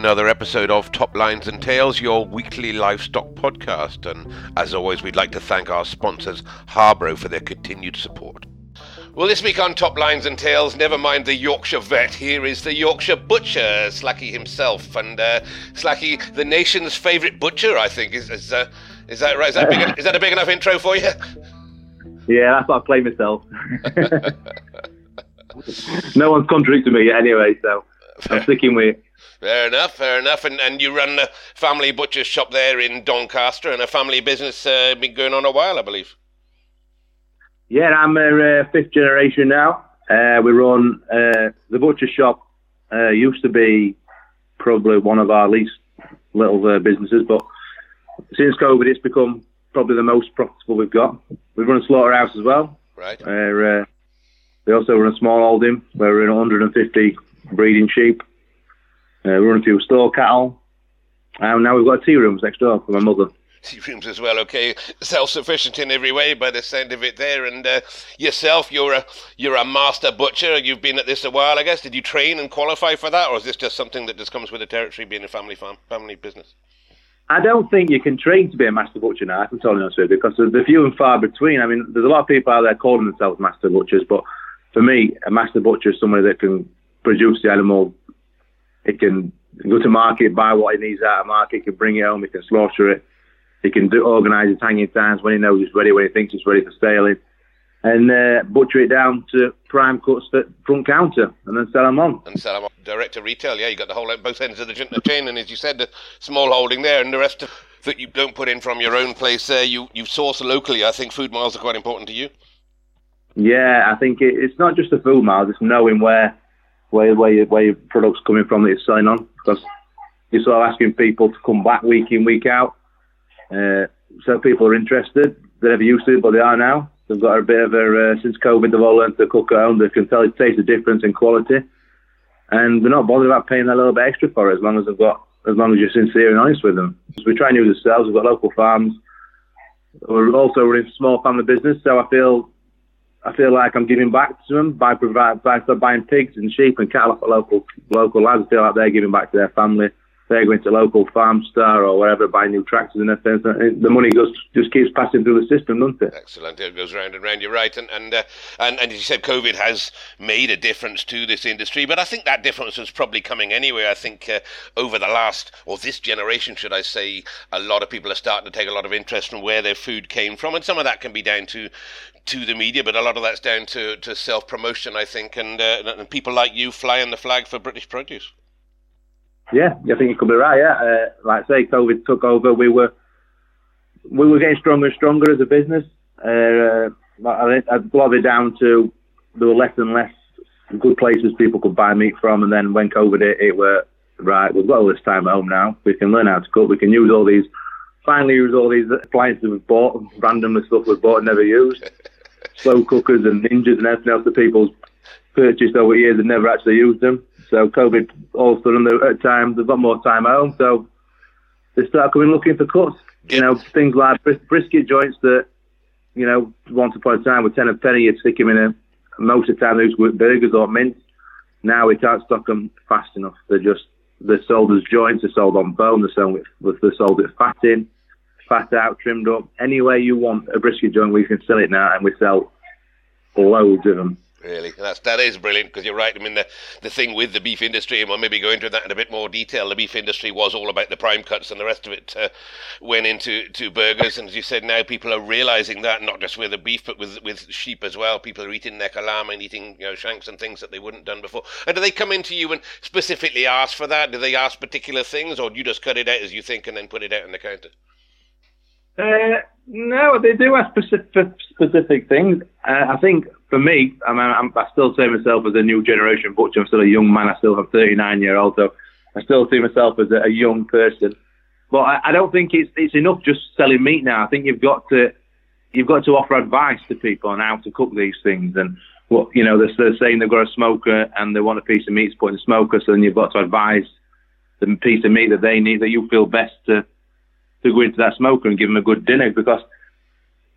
Another episode of Top Lines and Tails, your weekly livestock podcast. And as always, we'd like to thank our sponsors, Harbro, for their continued support. Well, this week on Top Lines and Tails, never mind the Yorkshire vet, here is the Yorkshire butcher, Slacky himself. And uh, Slacky, the nation's favourite butcher, I think. Is, is, uh, is that right? Is that, big, is that a big enough intro for you? Yeah, that's what I claim myself. no one's contradicted me yet anyway, so I'm sticking with it. Fair enough, fair enough. And and you run a family butcher shop there in Doncaster, and a family business uh, been going on a while, I believe. Yeah, I'm a uh, fifth generation now. Uh, we run uh, the butcher shop. Uh, used to be probably one of our least little uh, businesses, but since COVID, it's become probably the most profitable we've got. We run a slaughterhouse as well. Right. Uh, we also run a small holding where we're in 150 breeding sheep. Uh, we run a few store cattle. And now we've got tea rooms next door for my mother. Tea rooms as well, okay. Self-sufficient in every way by the sound of it there. And uh, yourself, you're a you're a master butcher. You've been at this a while, I guess. Did you train and qualify for that, or is this just something that just comes with the territory, being a family farm, family business? I don't think you can train to be a master butcher now, I'm totally honest with you, because they're few and far between. I mean, there's a lot of people out there calling themselves master butchers, but for me, a master butcher is somebody that can produce the animal. It can go to market, buy what he needs out of market, he can bring it home, he can slaughter it, he can do, organise his hanging times when he knows it's ready, when he thinks it's ready for staling, and uh, butcher it down to prime cuts for front counter and then sell them on. And sell them on direct to retail, yeah, you got the whole both ends of the chain, and as you said, the small holding there, and the rest of, that you don't put in from your own place there, you, you source locally. I think food miles are quite important to you. Yeah, I think it, it's not just the food miles; it's knowing where where where your, where your product's coming from that you're selling on. Because you're sort of asking people to come back week in week out. Uh, so people are interested. They never used to, but they are now. They've got a bit of a uh, since COVID. They've all learned to cook at home. They can tell taste the difference in quality, and they're not bothered about paying a little bit extra for it as long as they've got as long as you're sincere and honest with them. So we try and use ourselves. We've got local farms. We're also running a small family business, so I feel I feel like I'm giving back to them by provide, by buying pigs and sheep and cattle a local local lads. I feel like they're giving back to their family. They're going to local farm star or wherever, buying new tractors and everything. The money goes just keeps passing through the system, doesn't it? Excellent. It goes round and round. You're right, and and uh, and, and as you said, COVID has made a difference to this industry. But I think that difference was probably coming anyway. I think uh, over the last or this generation, should I say, a lot of people are starting to take a lot of interest in where their food came from, and some of that can be down to to the media, but a lot of that's down to, to self promotion, I think, and, uh, and people like you flying the flag for British produce. Yeah, I think you could be right. Yeah, uh, like I say, COVID took over. We were we were getting stronger and stronger as a business. Uh, I think lot of it down to there were less and less good places people could buy meat from, and then when COVID hit, it were right. We've got all this time at home now. We can learn how to cook. We can use all these. Finally, use all these appliances we've bought, randomly stuff we've bought and never used slow cookers and ninjas and everything else that people's purchased over years and never actually used them. So COVID, all of a sudden, at times they've got more time at home, so they start coming looking for cuts. You know, things like bris- brisket joints that, you know, once upon a time were ten a penny, you'd stick them in a. Most of the time, were burgers or mince. Now we can't stock them fast enough. They're just they're sold as joints. They're sold on bone. They're sold with they're sold with fat in fat out, trimmed up. Any way you want a brisket joint, we can sell it now, and we sell loads of them. Really, that's that is brilliant because you're right. I mean, the the thing with the beef industry, and we'll maybe go into that in a bit more detail. The beef industry was all about the prime cuts, and the rest of it uh, went into to burgers. And as you said, now people are realizing that not just with the beef, but with with sheep as well. People are eating of lamb and eating you know shanks and things that they wouldn't done before. And do they come into you and specifically ask for that? Do they ask particular things, or do you just cut it out as you think and then put it out on the counter? Uh, no, they do have specific specific things. Uh, I think for me, I mean, I'm, I still see myself as a new generation butcher. I'm still a young man. I still have 39 year old, so I still see myself as a, a young person. But I, I don't think it's it's enough just selling meat now. I think you've got to you've got to offer advice to people on how to cook these things and what you know they're, they're saying they've got a smoker and they want a piece of meat to put in the smoker, so then you've got to advise the piece of meat that they need that you feel best to to go into that smoker and give them a good dinner because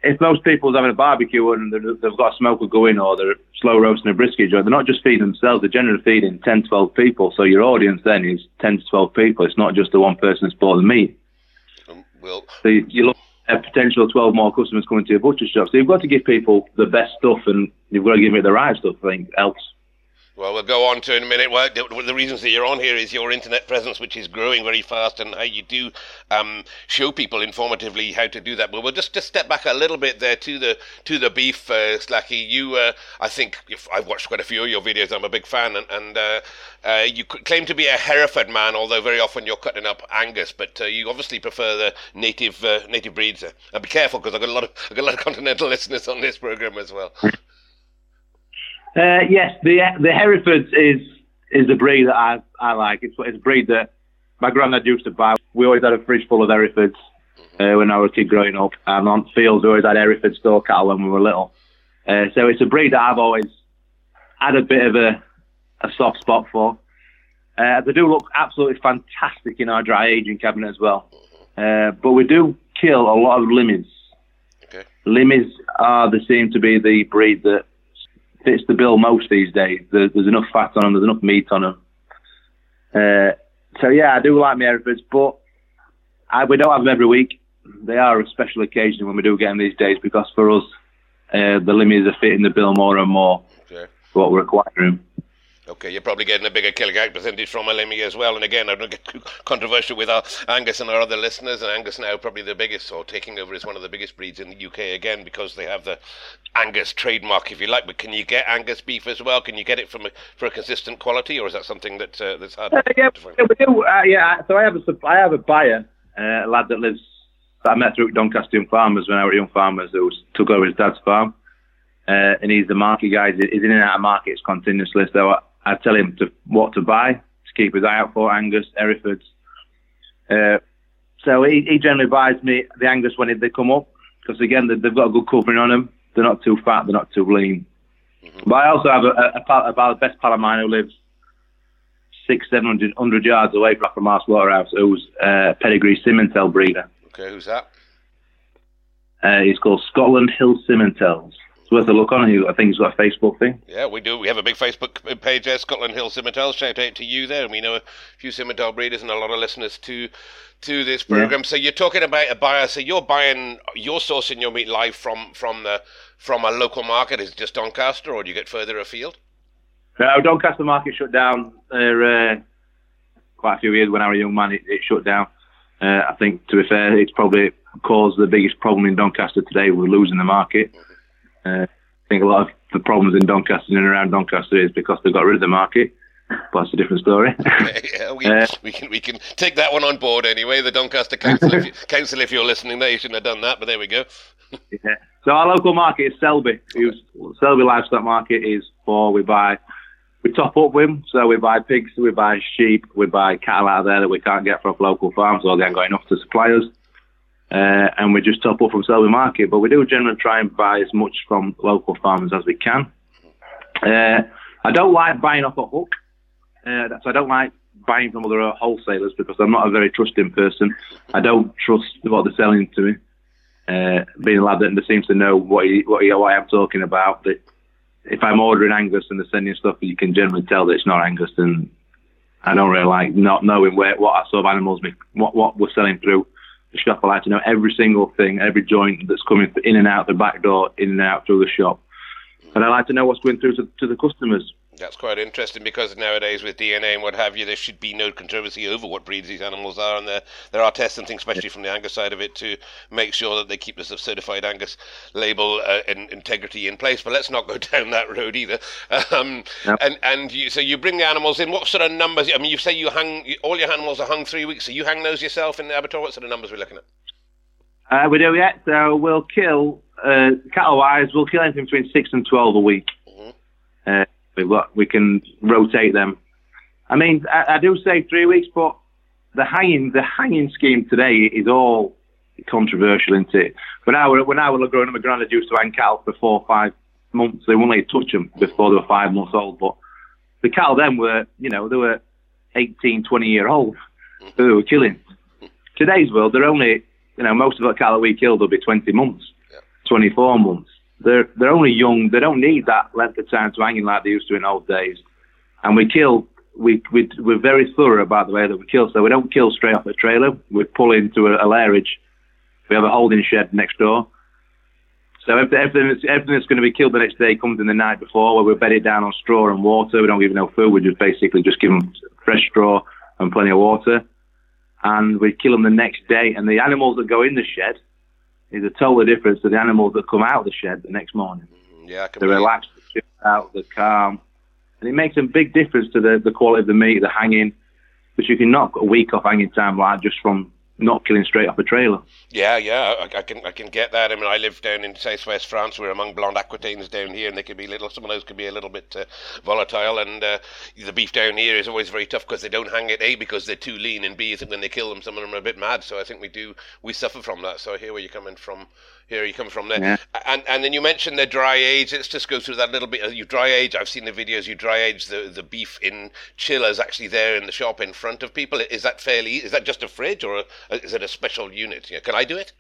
if most people's having a barbecue and they've got a smoker going or they're slow roasting a brisket joint, they're not just feeding themselves, they're generally feeding 10, 12 people. So your audience then is 10 to 12 people. It's not just the one person that's bought the meat. Um, well, so you, you look at potential 12 more customers coming to your butcher shop. So you've got to give people the best stuff and you've got to give it the right stuff, I think, else. Well, we'll go on to in a minute. Well, the reasons that you're on here is your internet presence, which is growing very fast, and how you do um, show people informatively how to do that. But we'll just, just step back a little bit there to the to the beef, uh, Slacky. You, uh, I think I've watched quite a few of your videos. I'm a big fan, and, and uh, uh you claim to be a Hereford man, although very often you're cutting up Angus. But uh, you obviously prefer the native uh, native breeds. And be careful because I've got a lot of I've got a lot of continental listeners on this program as well. Uh, yes, the the Hereford is is a breed that I I like. It's, it's a breed that my granddad used to buy. We always had a fridge full of Herefords uh, when I was a kid growing up, and on fields we always had Hereford store cattle when we were little. Uh, so it's a breed that I've always had a bit of a a soft spot for. Uh, they do look absolutely fantastic in our dry aging cabinet as well. Uh, but we do kill a lot of limmets. Okay. Are they seem to be the breed that fits the bill most these days. There's, there's enough fat on them, there's enough meat on them. Uh, so yeah, I do like my Herefords, but I, we don't have them every week. They are a special occasion when we do get them these days because for us, uh, the limits are fitting the bill more and more. Okay. What we're acquiring. Okay, you're probably getting a bigger killing out percentage from a Limmy as well. And again, I don't get too controversial with our Angus and our other listeners. And Angus now probably the biggest, or taking over as one of the biggest breeds in the UK again because they have the Angus trademark, if you like. But can you get Angus beef as well? Can you get it from a, for a consistent quality, or is that something that uh, that's hard? Uh, yeah, yeah, we do. Uh, yeah, so I have a I have a buyer, uh, a lad that lives that I met through Doncaster Young Farmers when I was young farmers who took over his dad's farm. Uh, and he's the market guy. He's in and out of markets continuously. So I tell him to what to buy to keep his eye out for Angus, Herefords. Uh, so he, he generally buys me the Angus when they come up because again they've got a good covering on them. They're not too fat, they're not too lean. Mm-hmm. But I also have a, a, a, about the best pal of mine who lives six, seven hundred, hundred yards away from our slaughterhouse, who's a pedigree Simmental breeder. Okay, who's that? Uh, he's called Scotland Hill Simmentals worth a look on. I think he's got a Facebook thing. Yeah, we do. We have a big Facebook page there, Scotland Hill Simmental. Shout out to you there. And we know a few Simmental breeders and a lot of listeners to to this program. Yeah. So you're talking about a buyer. So you're buying, you're sourcing your meat live from from the from a local market. Is it just Doncaster, or do you get further afield? No, Doncaster market shut down uh, quite a few years when I was a young man. It, it shut down. Uh, I think, to be fair, it's probably caused the biggest problem in Doncaster today. We're losing the market. Mm-hmm. Uh, I think a lot of the problems in Doncaster and around Doncaster is because they've got rid of the market. But that's a different story. yeah, we, uh, we, can we can take that one on board anyway. The Doncaster Council, if you, Council, if you're listening, there you shouldn't have done that, but there we go. yeah. So our local market is Selby. Okay. Selby livestock market is for we buy we top up with them. So we buy pigs, we buy sheep, we buy cattle out there that we can't get from local farms or they haven't got enough to supply us uh, and we just top up from Selby Market. But we do generally try and buy as much from local farmers as we can. Uh, I don't like buying off a hook, uh, so I don't like buying from other wholesalers because I'm not a very trusting person. I don't trust what they're selling to me. Uh, being a lad that seems to know what he, what, he, what I'm talking about. That if I'm ordering Angus and they're sending stuff, you can generally tell that it's not Angus. And I don't really like not knowing where what sort of animals, what what we're selling through the shop. I like to know every single thing, every joint that's coming in and out the back door, in and out through the shop. And I like to know what's going through to, to the customers. That's quite interesting because nowadays with DNA and what have you, there should be no controversy over what breeds these animals are, and there there are tests and things, especially from the Angus side of it, to make sure that they keep the certified Angus label uh, and integrity in place. But let's not go down that road either. Um. And and you, so you bring the animals in. What sort of numbers? I mean, you say you hang all your animals are hung three weeks. So you hang those yourself in the abattoir. What sort of numbers are we looking at? Uh, we do, yeah. So we'll kill uh, cattle wise. We'll kill anything between six and twelve a week. Mm-hmm. Uh, We've got, we can rotate them. I mean, I, I do say three weeks, but the hanging the hanging scheme today is all controversial, isn't it? When I were when I was growing up, my granddad used to hang cattle for four or five months. They wouldn't let you touch them before they were five months old. But the cattle then were, you know, they were 18, 20 year old. Mm-hmm. They were killing. Today's world, they're only, you know, most of the cattle we killed will be 20 months, 24 months. They're they're only young. They don't need that length of time to hang in like they used to in old days. And we kill. We, we we're very thorough about the way that we kill. So we don't kill straight off the trailer. We pull into a, a lairage. We have a holding shed next door. So everything, everything that's going to be killed the next day comes in the night before, where we bed it down on straw and water. We don't give them no food. We just basically just give them fresh straw and plenty of water, and we kill them the next day. And the animals that go in the shed is a total difference to the animals that come out of the shed the next morning. Mm, yeah, they're relaxed, they're out, they're calm, and it makes a big difference to the, the quality of the meat, the hanging, which you can knock a week off hanging time like just from not killing straight up a trailer. Yeah, yeah, I, I, can I can get that. I mean, I live down in southwest France. We're among blonde aquitaines down here, and they can be little. Some of those can be a little bit uh, volatile, and uh, the beef down here is always very tough because they don't hang it. A because they're too lean, and B is when they kill them, some of them are a bit mad. So I think we do we suffer from that. So I hear where you're coming from. Here you come from there, yeah. and and then you mentioned the dry age. Let's just go through that a little bit. You dry age. I've seen the videos. You dry age the, the beef in chillers actually there in the shop in front of people. Is that fairly? Is that just a fridge or a, Uh, is it a special unit? Yeah, can I do it?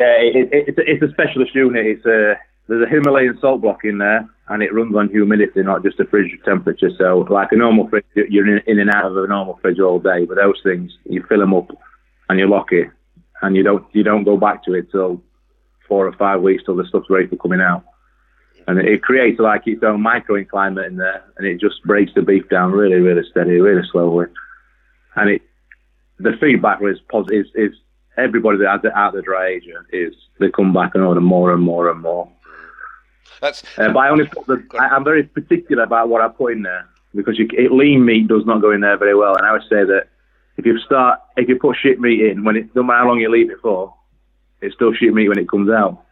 Yeah, it, it, it's, a, specialist unit. It's a there's a Himalayan salt block in there, and it runs on humidity, not just a fridge temperature. So, like a normal fridge, you're in, in and out of a normal fridge all day. But those things, you fill them up and you lock it, and you don't you don't go back to it till four or five weeks till the stuff's ready for coming out. And it, creates like its own microclimate in there, and it just breaks the beef down really, really steady, really slowly. And it, the feedback is positive. Is, is everybody that has it out of the dry age is they come back and order more and more and more. That's. Uh, but I only put the. I, am very particular about what I put in there because you, it, lean meat does not go in there very well, and I would say that if you start if you put shit meat in when it no matter how long you leave it for, it's still shit meat when it comes out.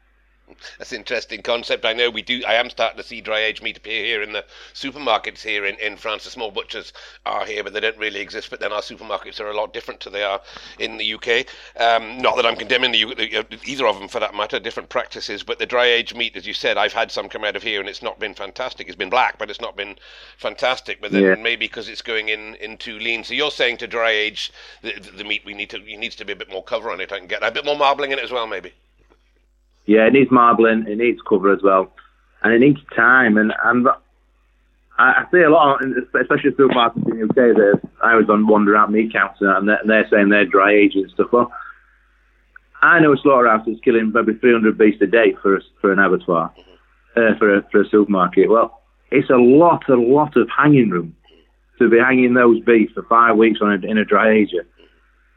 That's an interesting concept. I know we do. I am starting to see dry age meat appear here in the supermarkets here in, in France. The small butchers are here, but they don't really exist. But then our supermarkets are a lot different to they are in the UK. Um, not that I'm condemning the, uh, either of them for that matter, different practices. But the dry age meat, as you said, I've had some come out of here, and it's not been fantastic. It's been black, but it's not been fantastic. But then yeah. maybe because it's going in, in too lean. So you're saying to dry age the, the meat, we need to it needs to be a bit more cover on it. I can get a bit more marbling in it as well, maybe. Yeah, it needs marbling, it needs cover as well, and it needs time. And and I, I see a lot, especially supermarkets in the UK. That I was on Wander Out Meat Counter, and they're, they're saying they're dry aging and stuff. Well, I know a slaughterhouse that's killing maybe 300 beasts a day for a, for an abattoir, uh, for a, for a supermarket. Well, it's a lot, a lot of hanging room to be hanging those beasts for five weeks on a, in a dry ager.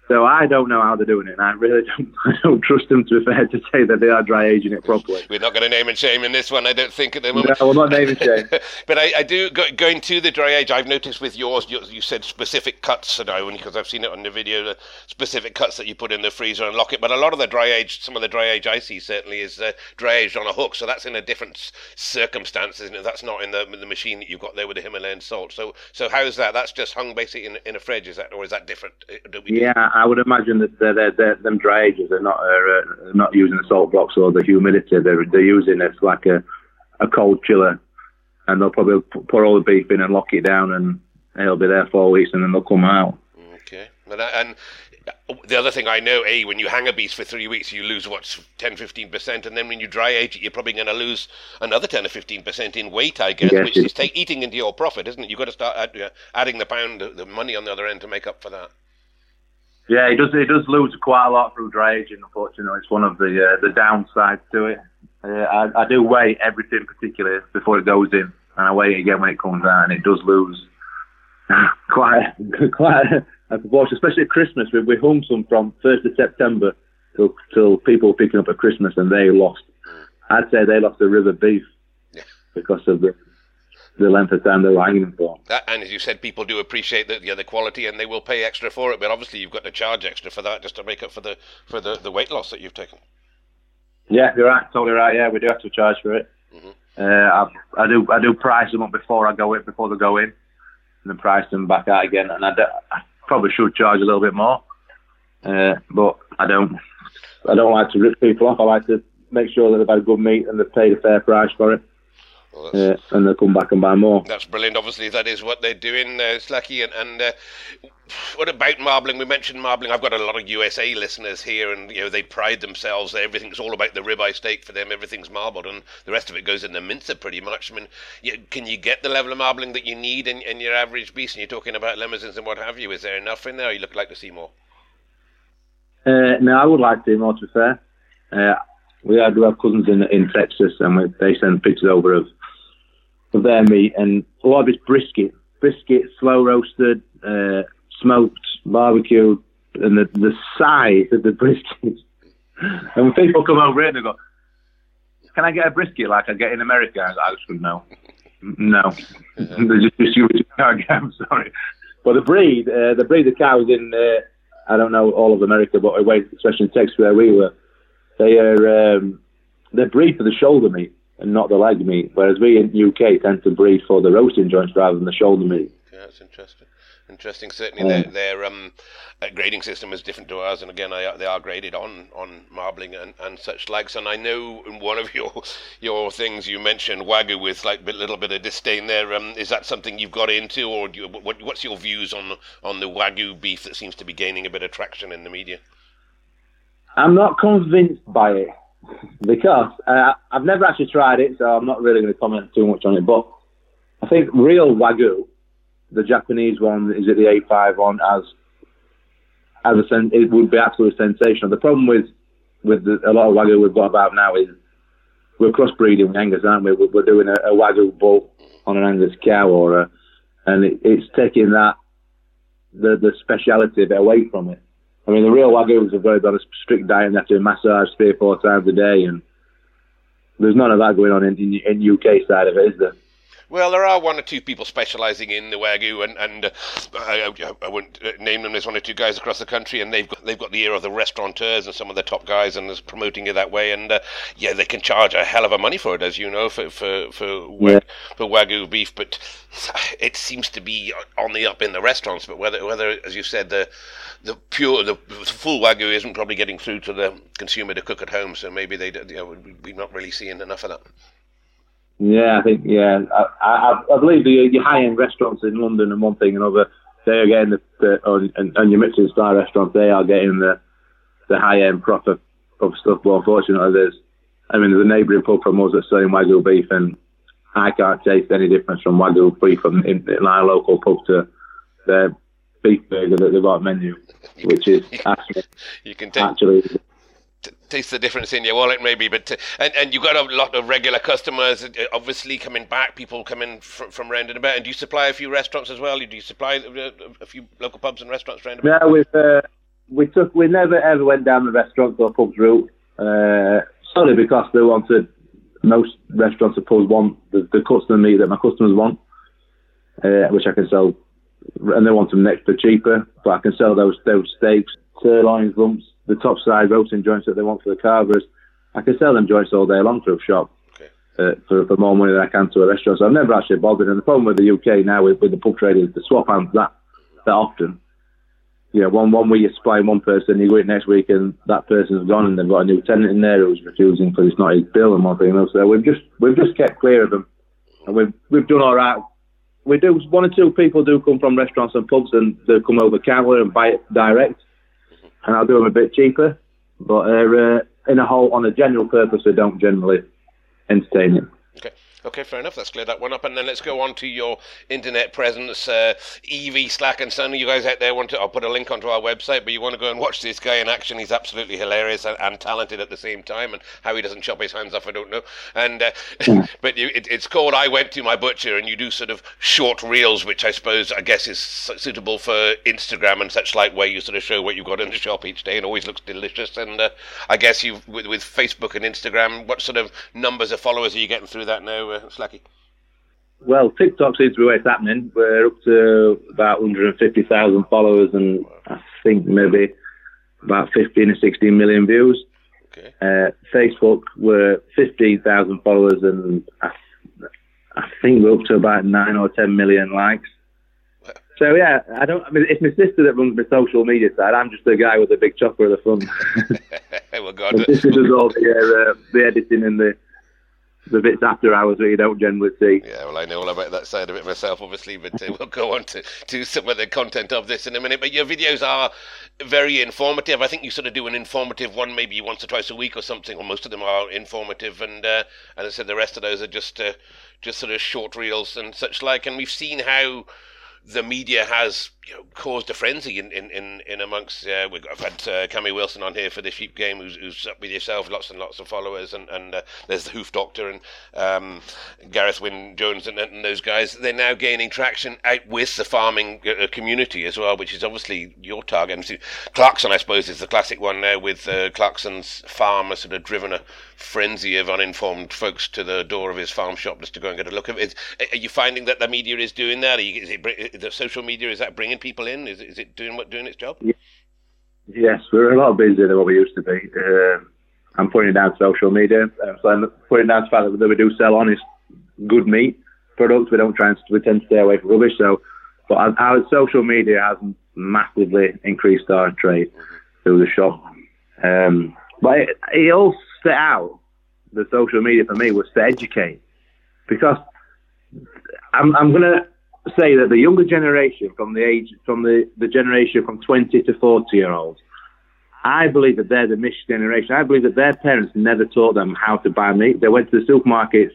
So I don't know how they're doing it, and I really don't. I don't trust them to be fair to say that they are dry aging it properly. We're not going to name and shame in this one, I don't think at the moment. No, we're not naming shame. but I, I, do go, going to the dry age. I've noticed with yours, you, you said specific cuts, and I only because I've seen it on the video, the specific cuts that you put in the freezer and lock it. But a lot of the dry age, some of the dry age I see certainly is uh, dry aged on a hook, so that's in a different circumstance, isn't it? That's not in the the machine that you've got there with the Himalayan salt. So so how's that? That's just hung basically in, in a fridge, is that, or is that different? Uh, yeah, I would imagine that they're, they're, they're, them dry ages are not uh, not using the salt blocks or the humidity. They're they're using it like a a cold chiller, and they'll probably pour all the beef in and lock it down, and it'll be there four weeks, and then they'll come out. Okay, and, and the other thing I know, a when you hang a beast for three weeks, you lose what 10, 15 percent, and then when you dry age it, you're probably going to lose another ten or fifteen percent in weight, I guess, yes, which is take, eating into your profit, isn't it? You've got to start add, uh, adding the pound, the money on the other end to make up for that. Yeah, he does. He does lose quite a lot through dry aging. Unfortunately, it's one of the uh, the downsides to it. Uh, I, I do weigh everything particularly before it goes in, and I weigh it again when it comes out, and it does lose quite quite a proportion, especially at Christmas. We, we hung some from first of September till till people were picking up at Christmas, and they lost. I'd say they lost a river beef because of the the length of time they're hanging for. That, and as you said, people do appreciate the, the, the quality, and they will pay extra for it. But obviously, you've got to charge extra for that just to make up for the for the, the weight loss that you've taken. Yeah, you're right, totally right. Yeah, we do have to charge for it. Mm-hmm. Uh, I, I, do I do price them up before I go in before they go in, and then price them back out again. And I, do, I probably should charge a little bit more, uh, but I don't. I don't like to rip people off. I like to make sure that they've had a good meat and they've paid a fair price for it. Well, and they'll come back and buy more. That's brilliant. Obviously, that is what they're doing, uh, Slacky. And, and uh, what about marbling? We mentioned marbling. I've got a lot of USA listeners here, and you know they pride themselves. Everything's all about the ribeye steak for them. Everything's marbled, and the rest of it goes in the mincer pretty much. I mean, you, can you get the level of marbling that you need in, in your average beast? And you're talking about Limousins and what have you. Is there enough in there? Or you look like to see more. Uh, no, I would like to see more. To be fair, uh, we have, we have cousins in in Texas, and we, they send pictures over of of their meat, and a lot of it's brisket, brisket, slow roasted. Uh, smoked, barbecued, and the, the size of the brisket. and when people come over here, and they go, "Can I get a brisket like I get in America?" I just go, "No, no." they just assume I'm sorry, but the breed, uh, the breed of cows in, uh, I don't know all of America, but especially in Texas where we were, they are um, they breed for the shoulder meat and not the leg meat, whereas we in UK tend to breed for the roasting joints rather than the shoulder meat. Yeah, that's interesting. Interesting. Certainly, their, their um, uh, grading system is different to ours, and again, I, they are graded on, on marbling and, and such likes. And I know in one of your your things you mentioned wagyu with like a little bit of disdain there. Um, is that something you've got into, or you, what, what's your views on on the wagyu beef that seems to be gaining a bit of traction in the media? I'm not convinced by it because uh, I've never actually tried it, so I'm not really going to comment too much on it. But I think real wagyu the Japanese one is it the A5 one as as a sen- it would be absolutely sensational. The problem with with the, a lot of wagyu we've got about now is we're crossbreeding with Angus, aren't we? We're, we're doing a, a wagyu bull on an Angus cow, or a, and it, it's taking that the the speciality away from it. I mean, the real wagyus have very got a strict diet and they have to massage three or four times a day, and there's none of that going on in, in, in UK side of it, is there? Well, there are one or two people specialising in the wagyu, and and uh, I, I, won't uh, name them. There's one or two guys across the country, and they've got they've got the ear of the restaurateurs and some of the top guys, and is promoting it that way. And uh, yeah, they can charge a hell of a money for it, as you know, for for for, yeah. for wagyu beef. But it seems to be on the up in the restaurants. But whether whether, as you said, the the pure the full wagyu isn't probably getting through to the consumer to cook at home. So maybe they you know, we're not really seeing enough of that. Yeah, I think yeah. I, I, I believe the your high end restaurants in London and one thing and other, they are getting the, the and, and your Michelin star restaurants, they are getting the the high end proper proper stuff. But unfortunately, there's I mean, there's a neighbouring pub from us that's selling wagyu beef, and I can't taste any difference from wagyu beef from in, in our local pub to their beef burger that they've got menu, which is actually, you can take, actually taste the difference in your wallet, maybe. But uh, and and you got a lot of regular customers, uh, obviously coming back. People coming from, round and about. And do you supply a few restaurants as well? Do you supply a, a few local pubs and restaurants around? About? Yeah, we've uh, we took we never ever went down the restaurants or pubs route. Uh, solely because they wanted most restaurants or pubs want the, the cuts of meat that my customers want, uh, which I can sell, and they want them next to cheaper. But I can sell those those steaks, sirloins, lumps the top side roasting joints that they want for the carvers. I can sell them joints all day long to a shop okay. uh, for, for more money than I can to a restaurant. So I've never actually bothered. And the problem with the UK now with, with the pub trade is the swap hands that that often. You know, one one week you supply one person, you go in next week and that person's gone, and they've got a new tenant in there who's refusing because it's not his bill and one thing else. So we've just we've just kept clear of them, and we've we've done all right. We do one or two people do come from restaurants and pubs, and they come over counter and buy it direct and I'll do them a bit cheaper. But uh, in a whole, on a general purpose, they don't generally entertain it. Okay. Okay, fair enough. Let's clear that one up, and then let's go on to your internet presence. Uh, Evie Slack and Son, you guys out there want to? I'll put a link onto our website, but you want to go and watch this guy in action. He's absolutely hilarious and, and talented at the same time, and how he doesn't chop his hands off, I don't know. And uh, but you, it, it's called "I Went to My Butcher," and you do sort of short reels, which I suppose I guess is suitable for Instagram and such like, where you sort of show what you've got in the shop each day, and always looks delicious. And uh, I guess you with, with Facebook and Instagram, what sort of numbers of followers are you getting through that now? Uh, Slacky? Well, TikTok seems to be where it's happening. We're up to about 150,000 followers and I think maybe about 15 or 16 million views. Okay. Uh, Facebook, we're 15,000 followers and I, I, think we're up to about 9 or 10 million likes. So yeah, I don't. I mean, it's my sister that runs the social media side. I'm just the guy with the big chopper at the front. well, God, this is all the, uh, the editing and the the bits after hours that you don't generally see. Yeah, well, I know all about that side of it myself, obviously, but uh, we'll go on to, to some of the content of this in a minute. But your videos are very informative. I think you sort of do an informative one maybe once or twice a week or something, or most of them are informative. And uh, as I said, the rest of those are just uh, just sort of short reels and such like. And we've seen how the media has you know, caused a frenzy in in in, in amongst. Uh, we've had uh, Cammy Wilson on here for the sheep game, who's, who's up with yourself, lots and lots of followers, and and uh, there's the Hoof Doctor and um, Gareth Wyn Jones and, and, those guys. They're now gaining traction out with the farming uh, community as well, which is obviously your target. And Clarkson, I suppose, is the classic one now with uh, Clarkson's farm has sort of driven a frenzy of uninformed folks to the door of his farm shop just to go and get a look at it. Are you finding that the media is doing that? You, is it the social media is that bringing people in? Is, is it doing what doing its job? Yes, we're a lot busier than what we used to be. Uh, I'm putting down social media. Uh, so I'm putting down the fact that we do sell honest, good meat products. We don't try and we tend to stay away from rubbish. So, but our, social media has massively increased our trade through the shop. Um, but it, it all set out the social media for me was to educate because I'm, I'm to say that the younger generation from the age from the, the generation from 20 to 40 year olds I believe that they're the missed generation. I believe that their parents never taught them how to buy meat. They went to the supermarkets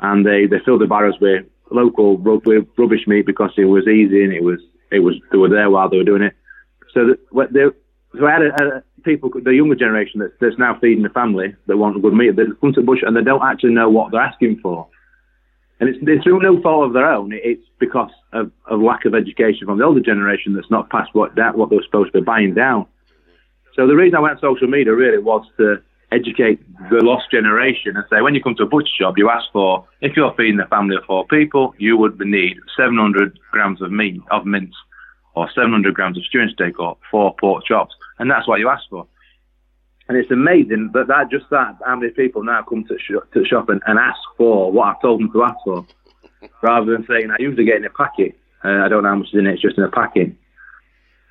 and they, they filled the barrels with local with rubbish meat because it was easy and it was it was they were there while they were doing it. So that, they, so I had a, a people, the younger generation that's, that's now feeding the family that want good meat. They come to the bush and they don't actually know what they're asking for. And it's, it's through no fault of their own. It's because of, of lack of education from the older generation that's not passed what that what they were supposed to be buying down. So the reason I went on social media really was to educate the lost generation and say when you come to a butcher shop, you ask for if you're feeding a family of four people, you would need 700 grams of meat of mince or 700 grams of stewing steak or four pork chops, and that's what you ask for. And it's amazing that that just that how many people now come to, sh- to the shop and, and ask for what I've told them to ask for, rather than saying I usually get in a packet. Uh, I don't know how much is in it; it's just in a packet.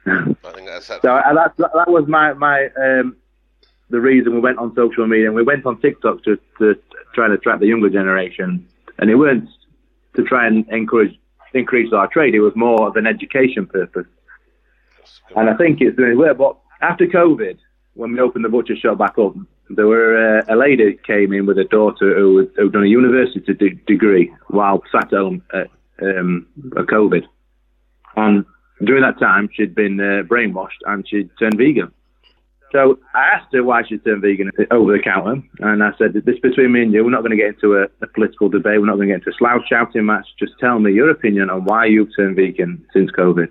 I think that's, that's so uh, that, that was my my um, the reason we went on social media and we went on TikTok to to try and attract the younger generation, and it weren't to try and encourage increase our trade. It was more of an education purpose, and I think it's doing well. But after COVID, when we opened the butcher shop back up, there were uh, a lady came in with a daughter who had, who'd done a university de- degree while sat home at, um, at COVID, and during that time, she'd been uh, brainwashed and she'd turned vegan. So I asked her why she'd turned vegan over the counter, and I said, "This between me and you. We're not going to get into a, a political debate. We're not going to get into a slouch shouting match. Just tell me your opinion on why you've turned vegan since COVID."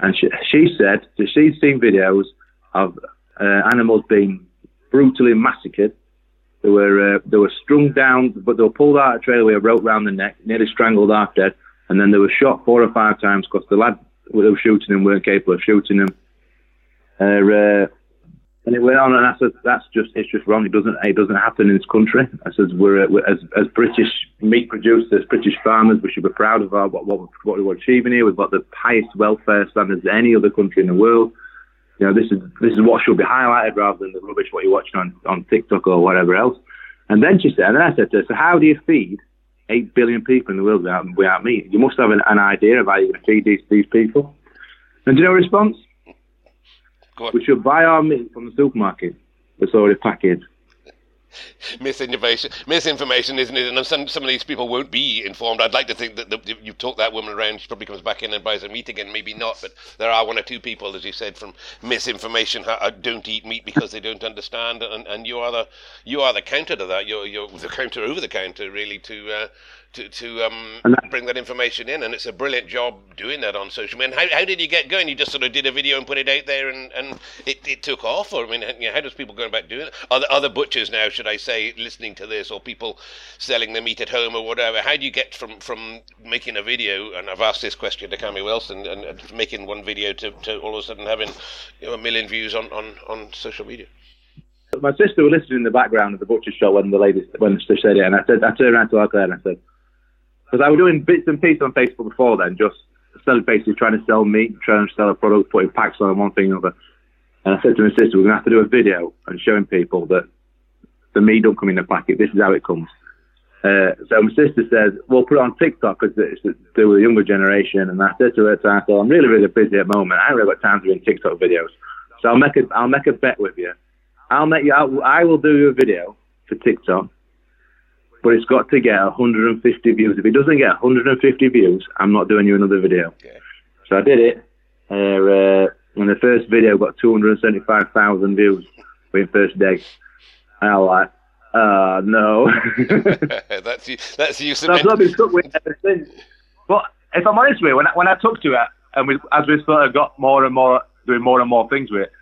And she, she said that she'd seen videos of uh, animals being brutally massacred. They were uh, they were strung down, but they were pulled out of a trailer with a rope round the neck, nearly strangled half dead, and then they were shot four or five times because the lad they were shooting them weren't capable of shooting them. Uh, and it went on, and I said, "That's just it's just wrong. It doesn't it doesn't happen in this country." I said, "We're, we're as as British meat producers, British farmers, we should be proud of our what what, what we're achieving here. We've got the highest welfare standards any other country in the world. You know, this is this is what should be highlighted rather than the rubbish what you're watching on on TikTok or whatever else." And then she said, and then I said to her, "So how do you feed eight billion people in the world without, without meat. You must have an, an idea of how you're going to feed these, these people. And do you know a response? We should buy our meat from the supermarket that's already packaged misinformation, misinformation, isn't it? And some some of these people won't be informed. I'd like to think that the, you've talked that woman around. She probably comes back in and buys a meat again. Maybe not, but there are one or two people, as you said, from misinformation uh, don't eat meat because they don't understand. And, and you are the you are the counter to that. You're you're the counter over the counter, really, to uh, to to um, that, bring that information in, and it's a brilliant job doing that on social media. And how, how did you get going? You just sort of did a video and put it out there, and, and it, it took off. Or I mean, how does people go about doing it? Other other butchers now, should I say, listening to this, or people selling the meat at home or whatever? How do you get from from making a video? And I've asked this question to Cammy Wilson, and, and making one video to, to all of a sudden having you know, a million views on, on, on social media. My sister was listening in the background of the butcher shop when the lady when she said it, and I said I turned around to her and I said because I was doing bits and pieces on Facebook before then, just basically trying to sell meat, trying to sell a product, putting packs on one thing or another. And I said to my sister, we're going to have to do a video and showing people that the meat don't come in a packet. This is how it comes. Uh, so my sister says, "Well, put it on TikTok because it's to do with the younger generation." And I said to her, "I thought I'm really, really busy at the moment. I haven't really got time to do TikTok videos. So I'll make a, I'll make a bet with you. I'll make you. I'll, I will do your video for TikTok, but it's got to get 150 views. If it doesn't get 150 views, I'm not doing you another video." Okay. So I did it. Uh, uh, and the first video got 275,000 views within first day. And I was like, uh, no. that's you. That's you. so I've not been stuck with it ever since. But if I'm honest with you, when I, when I took to it, and we, as we sort of got more and more, doing more and more things with it,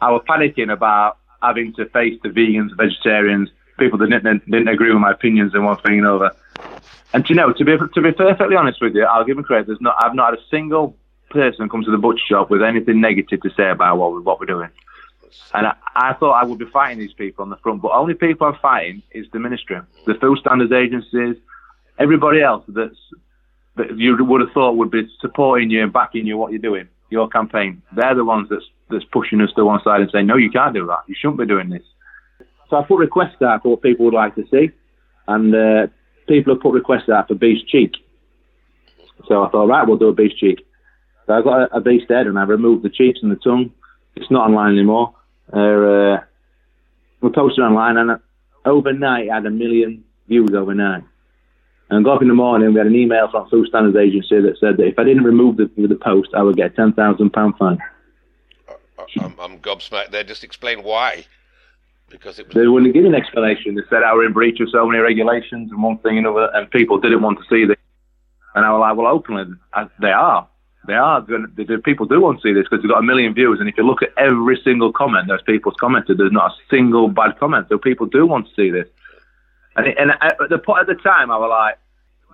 I was panicking about having to face the vegans, vegetarians, people that didn't, didn't agree with my opinions and one thing and over. And you know, to be to be perfectly honest with you, I'll give them credit. There's not, I've not had a single person come to the butcher shop with anything negative to say about what we, what we're doing. And I, I thought I would be fighting these people on the front, but only people I'm fighting is the ministry, the food standards agencies, everybody else that's that you would have thought would be supporting you and backing you what you're doing, your campaign. They're the ones that's that's pushing us to one side and saying, no, you can't do that. You shouldn't be doing this. So I put requests out for what people would like to see, and uh, people have put requests out for beef cheek. So I thought, right, we'll do a beef cheek. So I got a, a beast head and I removed the cheeks and the tongue. It's not online anymore. Uh, we posted online and overnight I had a million views overnight. And got up in the morning, we had an email from Food Standards Agency that said that if I didn't remove the, the post, I would get a £10,000 fine. I'm, I'm gobsmacked there. Just explain why. Because it was... They wouldn't give an explanation. They said I were in breach of so many regulations and one thing and another, and people didn't want to see this. And I was like, well, openly, uh, they are. They are. The people do want to see this because they've got a million views, and if you look at every single comment those people's commented, there's not a single bad comment. So people do want to see this. And, it, and at the point at the time, I was like,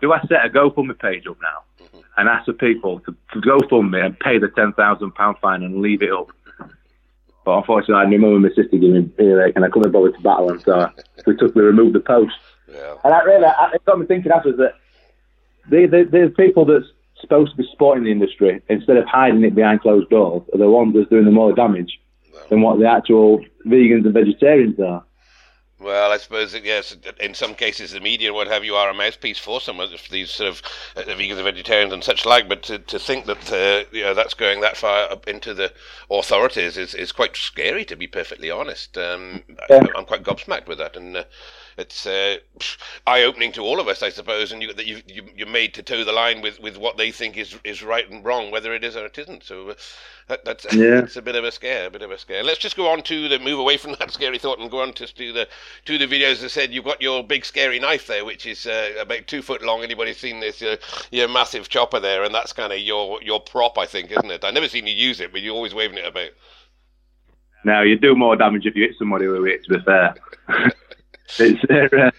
do I set a GoFundMe page up now mm-hmm. and ask the people to, to GoFundMe and pay the ten thousand pound fine and leave it up? But unfortunately, I had my mum and my sister giving me earache, and I couldn't bother to battle them, so we took we removed the post. Yeah. And that really, it got me thinking afterwards that the the, the people that's supposed to be supporting the industry instead of hiding it behind closed doors are the ones that's doing the more damage than what the actual vegans and vegetarians are. Well, I suppose yes. In some cases, the media what have you are a mouthpiece for some of these sort of uh, vegans and vegetarians and such like. But to, to think that uh, you know that's going that far up into the authorities is, is quite scary, to be perfectly honest. Um, yeah. I, am quite gobsmacked with that, and uh, it's uh, eye-opening to all of us, I suppose, and you, that you, you, are made to toe the line with, with what they think is is right and wrong, whether it is or it isn't. So uh, that, that's yeah. that's a bit of a scare, a bit of a scare. Let's just go on to the move away from that scary thought and go on to, to the to the videos that said you've got your big scary knife there, which is uh, about two foot long. Anybody seen this? Your, your massive chopper there, and that's kind of your your prop, I think, isn't it? I've never seen you use it, but you're always waving it about. No, you do more damage if you hit somebody with it. To be fair. it's uh,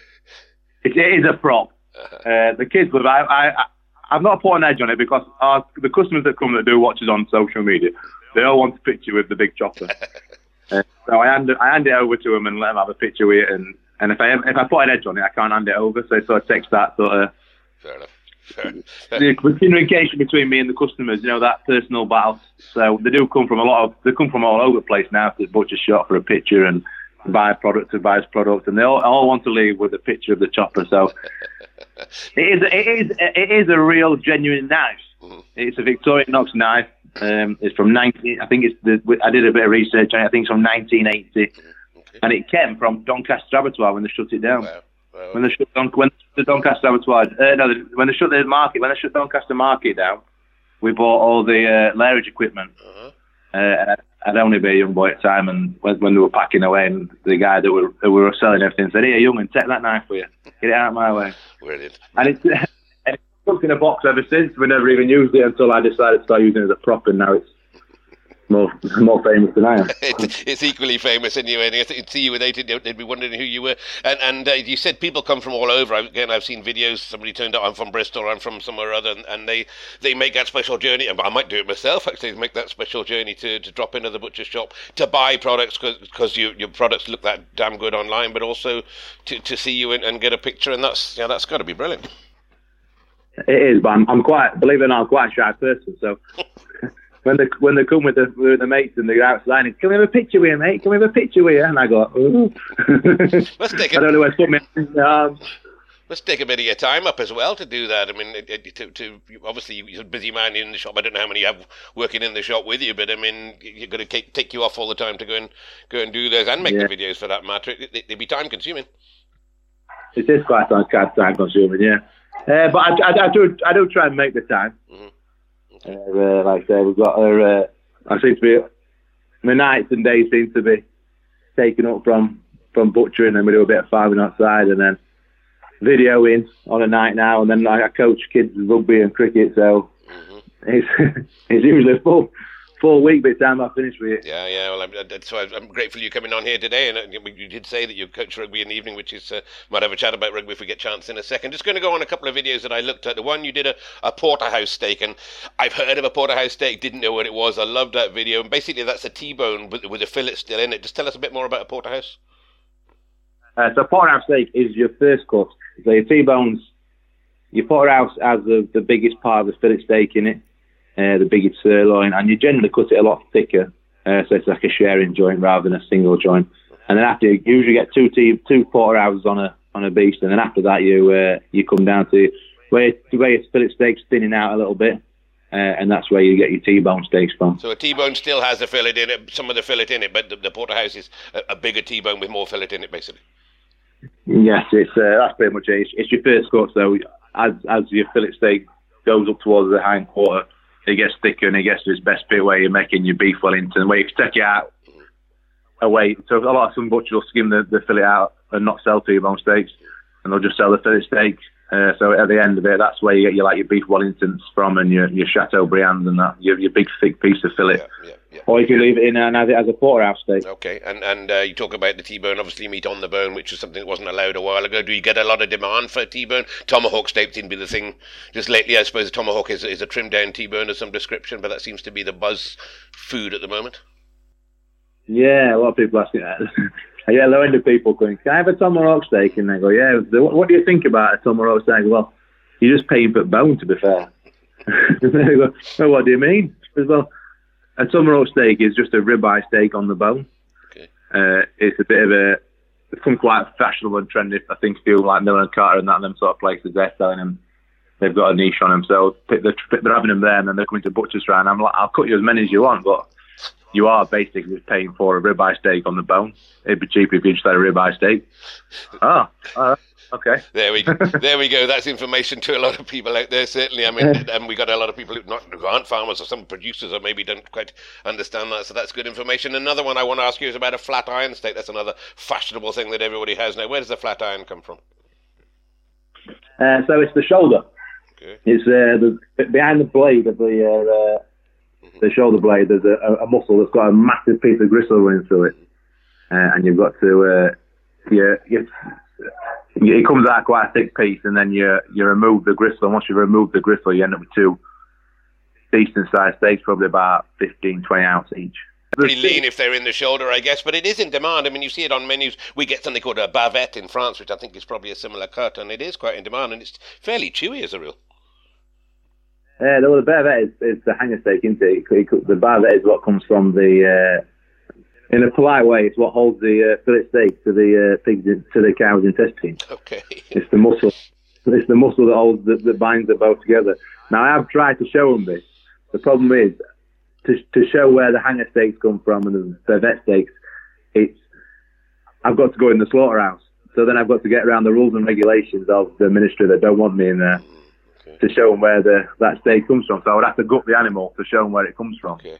it, it is a prop. Uh, the kids love. I, I I've not put an edge on it because our, the customers that come that do watches on social media, they all want a picture with the big chopper. uh, so I hand I hand it over to them and let them have a picture with it. And, and if I if I put an edge on it, I can't hand it over. So it sort of takes that sort of. Fair enough. the communication between me and the customers, you know, that personal battle. So they do come from a lot of, they come from all over the place now to the butcher shop for a picture and buy a product to buy product, and they all, all want to leave with a picture of the chopper. So it is it is it is a real genuine knife. Mm-hmm. It's a Victorinox knife. Um, it's from 19. I think it's the. I did a bit of research on it. I think it's from 1980, mm-hmm. okay. and it came from Doncaster Abattoir when they shut it down. Wow. Wow. When they shut Don, when the Doncaster Abattoir, uh, no, when they shut the market, when they shut Doncaster Market down, we bought all the uh, lairage equipment. Uh-huh. Uh, I'd only be a young boy at the time, and when, when they were packing away, and the guy that were, that were selling everything said, "Here, young, and take that knife for you. Get it out of my way." Brilliant. And it's, it's stuck in a box ever since. We never even used it until I decided to start using it as a prop, and now it's more more famous than I am. it's equally famous anyway. And I see you without it, they'd be wondering who you were. And and uh, you said people come from all over. Again, I've seen videos. Somebody turned up. I'm from Bristol. I'm from somewhere other, and, and they they make that special journey. And I might do it myself. Actually, make that special journey to, to drop into the butcher shop to buy products because you, your products look that damn good online, but also to, to see you and, and get a picture. And that's yeah, that's got to be brilliant. It is, but I'm, I'm quite, believe it or not, I'm quite a shy person. So when they when they come with the with the mates and they're outside, and, can we have a picture with you, mate? Can we have a picture with you? And I go, Ooh. let's take it. I don't know where to put my arms. Let's take a bit of your time up as well to do that. I mean, to, to obviously you're a busy man in the shop. I don't know how many you have working in the shop with you, but I mean, you're going to take you off all the time to go and go and do those and make yeah. the videos for that matter. They, would be time consuming. It is quite time consuming, yeah. Uh, but I, I, I, do I do try and make the time. Mm-hmm. Okay. Uh, like I say, we've got our. Uh, I seem to be my nights and days seem to be taken up from from butchering, and we do a bit of farming outside, and then videoing on a night now, and then I coach kids rugby and cricket, so mm-hmm. it's it's usually full full week by the time I finish with it. Yeah, yeah. Well, I'm, so I'm grateful you coming on here today, and uh, you did say that you coach rugby in the evening, which is uh, might have a chat about rugby if we get chance in a second. Just going to go on a couple of videos that I looked at. The one you did a, a porterhouse steak, and I've heard of a porterhouse steak, didn't know what it was. I loved that video, and basically that's a T-bone with, with a fillet still in it. Just tell us a bit more about a porterhouse. Uh, so porterhouse steak is your first cut. So your T-bones, your porterhouse has the, the biggest part of the fillet steak in it, uh, the biggest sirloin, and you generally cut it a lot thicker, uh, so it's like a sharing joint rather than a single joint. And then after you usually get two t- two porterhouses on a on a beast, and then after that you uh, you come down to where where your fillet steak's thinning out a little bit, uh, and that's where you get your T-bone steaks from. So a T-bone still has a fillet in it, some of the fillet in it, but the, the porterhouse is a, a bigger T-bone with more fillet in it, basically. Yes, it's uh, that's pretty much it. It's, it's your first cut, so as as your fillet steak goes up towards the hind quarter, it gets thicker and it gets to its best bit where you're making your beef Wellington, where you can take it out away. So a lot of some butchers will skim the, the fillet out and not sell T-bone steaks, and they'll just sell the fillet steak. Uh, so at the end of it, that's where you get your like your beef Wellingtons from and your your Chateaubriand and that your, your big thick piece of fillet. Yeah, yeah. Yeah. Or you can leave it in and have it as a porterhouse steak. Okay, and and uh, you talk about the T-bone, obviously meat on the bone, which is something that wasn't allowed a while ago. Do you get a lot of demand for T-bone? Tomahawk steak seems to be the thing. Just lately, I suppose a tomahawk is, is a trimmed down T-bone of some description, but that seems to be the buzz food at the moment. Yeah, a lot of people asking that. yeah, low end of people going, "Can I have a tomahawk steak?" And they go, "Yeah." What do you think about a tomahawk steak? Well, you're just paying for bone, to be fair. they go, "Well, what do you mean?" Well a tomahawk steak is just a ribeye steak on the bone. Okay. Uh, it's a bit of a it's become quite fashionable and trendy. I think feel like Miller and Carter and that and them sort of places they're selling them. They've got a niche on them, so they're, they're having them there, and then they're coming to butchers round. I'm like, I'll cut you as many as you want, but you are basically paying for a ribeye steak on the bone. It'd be cheaper if you just had a ribeye steak. Oh, uh, Okay. There we go. there we go. That's information to a lot of people out there. Certainly, I mean, and we got a lot of people who, not, who aren't farmers or some producers or maybe don't quite understand that. So that's good information. Another one I want to ask you is about a flat iron steak. That's another fashionable thing that everybody has now. Where does the flat iron come from? Uh, so it's the shoulder. Okay. It's uh, the behind the blade of the uh, mm-hmm. The shoulder blade. There's a, a, muscle that's got a massive piece of gristle running through it, uh, and you've got to uh, it comes out quite a thick piece, and then you you remove the gristle. And once you remove the gristle, you end up with two decent sized steaks, probably about 15, 20 ounce each. Pretty lean if they're in the shoulder, I guess, but it is in demand. I mean, you see it on menus. We get something called a bavette in France, which I think is probably a similar cut, and it is quite in demand, and it's fairly chewy as a rule. Yeah, well, the bavette is, is the hanger steak, isn't it? The bavette is what comes from the uh, in a polite way, it's what holds the uh, fillet steak to the uh, pig's to the cow's intestine. Okay. It's the muscle. It's the muscle that holds that, that binds them both together. Now I have tried to show them this. The problem is to to show where the hanger steaks come from and the, vet steaks. It's I've got to go in the slaughterhouse. So then I've got to get around the rules and regulations of the ministry that don't want me in there to show them where the that steak comes from. So I would have to gut the animal to show them where it comes from. Okay.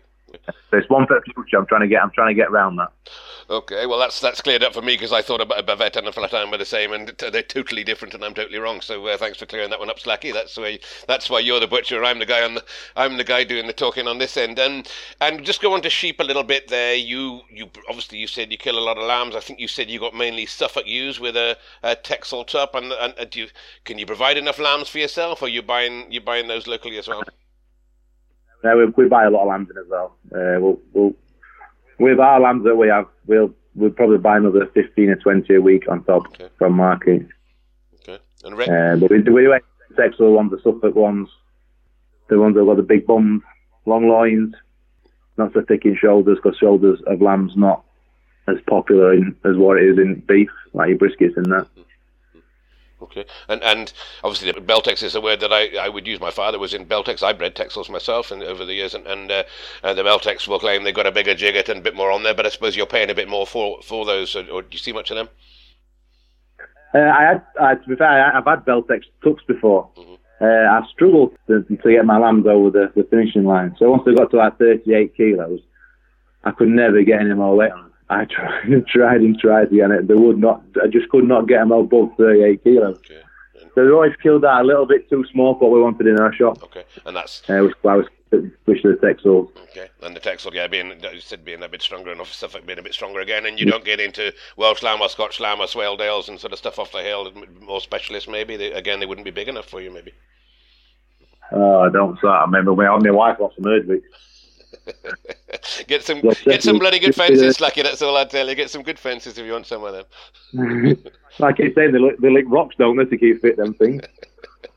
So it's one for future. I'm trying to get. I'm trying to get around that. Okay, well that's that's cleared up for me because I thought about a bavette and a flat iron were the same, and they're totally different, and I'm totally wrong. So uh, thanks for clearing that one up, Slacky. That's why that's why you're the butcher. I'm the guy on the I'm the guy doing the talking on this end. And and just go on to sheep a little bit there. You you obviously you said you kill a lot of lambs. I think you said you got mainly Suffolk ewes with a, a Texel tup. And, and, and do you, can you provide enough lambs for yourself, or you buying you buying those locally as well? No, we, we buy a lot of lambs in as well. Uh, we'll, we'll, with our lambs that we have, we'll we'll probably buy another fifteen or twenty a week on top okay. from market. Okay. And uh, but we, we do Texel ones, the Suffolk ones, the ones that have got the big bums, long loins, not so thick in shoulders because shoulders of lambs not as popular in, as what it is in beef, like your briskets and that. Okay, and and obviously Beltex is a word that I, I would use. My father was in Beltex. I bred Texels myself, and over the years, and and, uh, the Beltex will claim they've got a bigger gigot and a bit more on there. But I suppose you're paying a bit more for for those. Or, or do you see much of them? Uh, I had, uh, to be fair, I've had Beltex tups before. Mm-hmm. Uh, I've struggled to, to, get my lambs over the, the finishing line. So once I got to like 38 kilos, I could never get any more weight on. I tried and tried and tried again. They would not. I just could not get them above 38 kilos. Okay. So they always killed that a little bit too small for what we wanted in our shop. Okay, and that's. Uh, which I was to the Texel. Okay, and the Texel, yeah, being you said being a bit stronger enough, Suffolk being a bit stronger again, and you don't get into Welsh Lamb or Scotch Lamb or Swaledales and sort of stuff off the hill, more specialist maybe. They, again, they wouldn't be big enough for you, maybe. Oh, I don't start. I remember when my wife got some Herdwick. get some get some bloody good fences, Slacky. That's all I tell you. Get some good fences if you want some of them. like I say, they look, they lick rocks, don't they, to keep fit them things.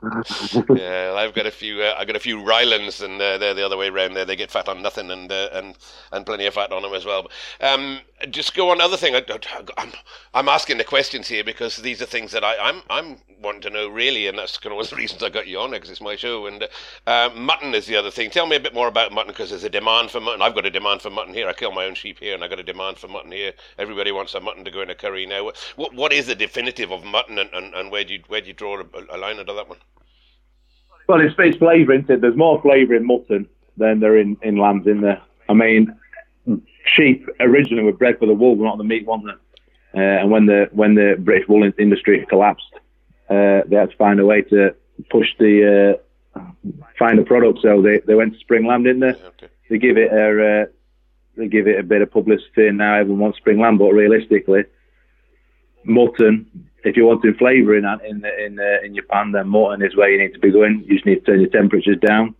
yeah, I've got a few. Uh, I've got a few Ryelands, and uh, they're the other way around. There, they get fat on nothing, and uh, and and plenty of fat on them as well. Um, just go on. Other thing, I, am I'm asking the questions here because these are things that I, I'm I'm wanting to know really, and that's kind of one of the reasons I got you on because it's my show. And uh, mutton is the other thing. Tell me a bit more about mutton because there's a demand for mutton. I've got a demand for mutton here. I kill my own sheep here, and I got a demand for mutton here. Everybody wants a mutton to go in a curry now. What what is the definitive of mutton, and, and, and where do you where do you draw a, a line under that one? Well, it's, it's flavour, isn't it? There's more flavour in mutton than there in, in lambs, in there. I mean, sheep originally were bred for the wool, not the meat, weren't they? Uh, and when the when the British wool industry collapsed, uh, they had to find a way to push the uh, find a product. So they, they went to spring lamb, didn't they? Okay. They give it a uh, they give it a bit of publicity, and now everyone wants spring lamb. But realistically, mutton if you're wanting flavour in in in, uh, in your pan, then mutton is where you need to be going. You just need to turn your temperatures down.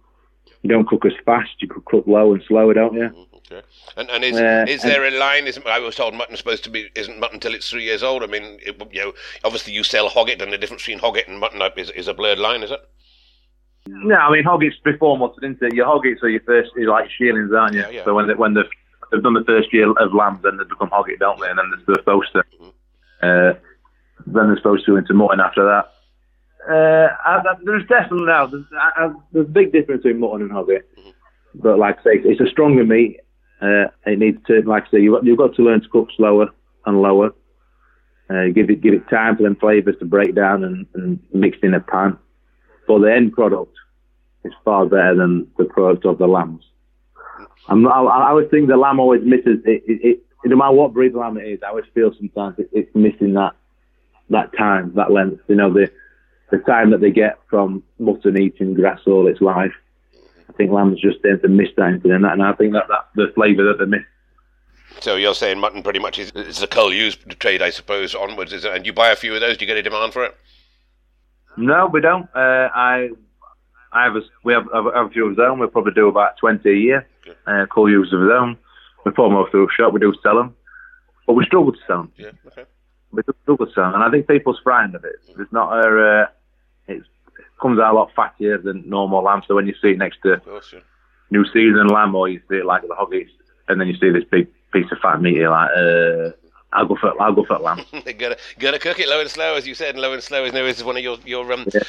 You don't cook as fast. You could cook low and slower, don't you? Mm-hmm, okay. And and is uh, is there a line? Is I was told mutton's supposed to be isn't mutton till it's three years old. I mean, it, you know, obviously you sell hogget, and the difference between hogget and mutton is is a blurred line, is it? No, I mean hogget's before mutton, isn't it? Your hoggets are your first, you're like shearlings, aren't you? Yeah, yeah. So when they, when they've, they've done the first year of lambs, then they become hogget, don't they? And then they're supposed to. Mm-hmm. Uh, then they're supposed to into mutton after that. Uh, I, I, there's definitely now there's, I, there's, a big difference between mutton and hogget, mm-hmm. but like I say, it's a stronger meat. Uh, it needs to, like I say, you've got, you've got to learn to cook slower and lower. Uh, give it give it time for them flavours to break down and, and mix in a pan. But the end product is far better than the product of the lambs. I'm, I, I always think the lamb always misses it, it, it, no matter what breed of lamb it is. I always feel sometimes it, it's missing that that time, that length, you know, the the time that they get from mutton eating grass all its life. I think lambs just tend to miss that into that, and I think that that's the flavour that they miss. So you're saying mutton pretty much is, is the cull ewes trade, I suppose, onwards, is it? And you buy a few of those, do you get a demand for it? No, we don't. Uh, I, I have a, we have, have, a few of our own. we'll probably do about twenty a year. Okay. Uh, cull ewes of our own. We put them off through a shop. We do sell them, but we struggle to sell them. Yeah. Okay with sell them, and I think people's frightened of it. It's not a, uh, it comes out a lot fattier than normal lamb. So when you see it next to course, yeah. New season lamb, or you see it like the hoggies, and then you see this big piece of fat meat, you're like, uh, I'll go for I'll go for lamb. gotta gotta cook it low and slow, as you said. And low and slow is no is one of your your um yeah.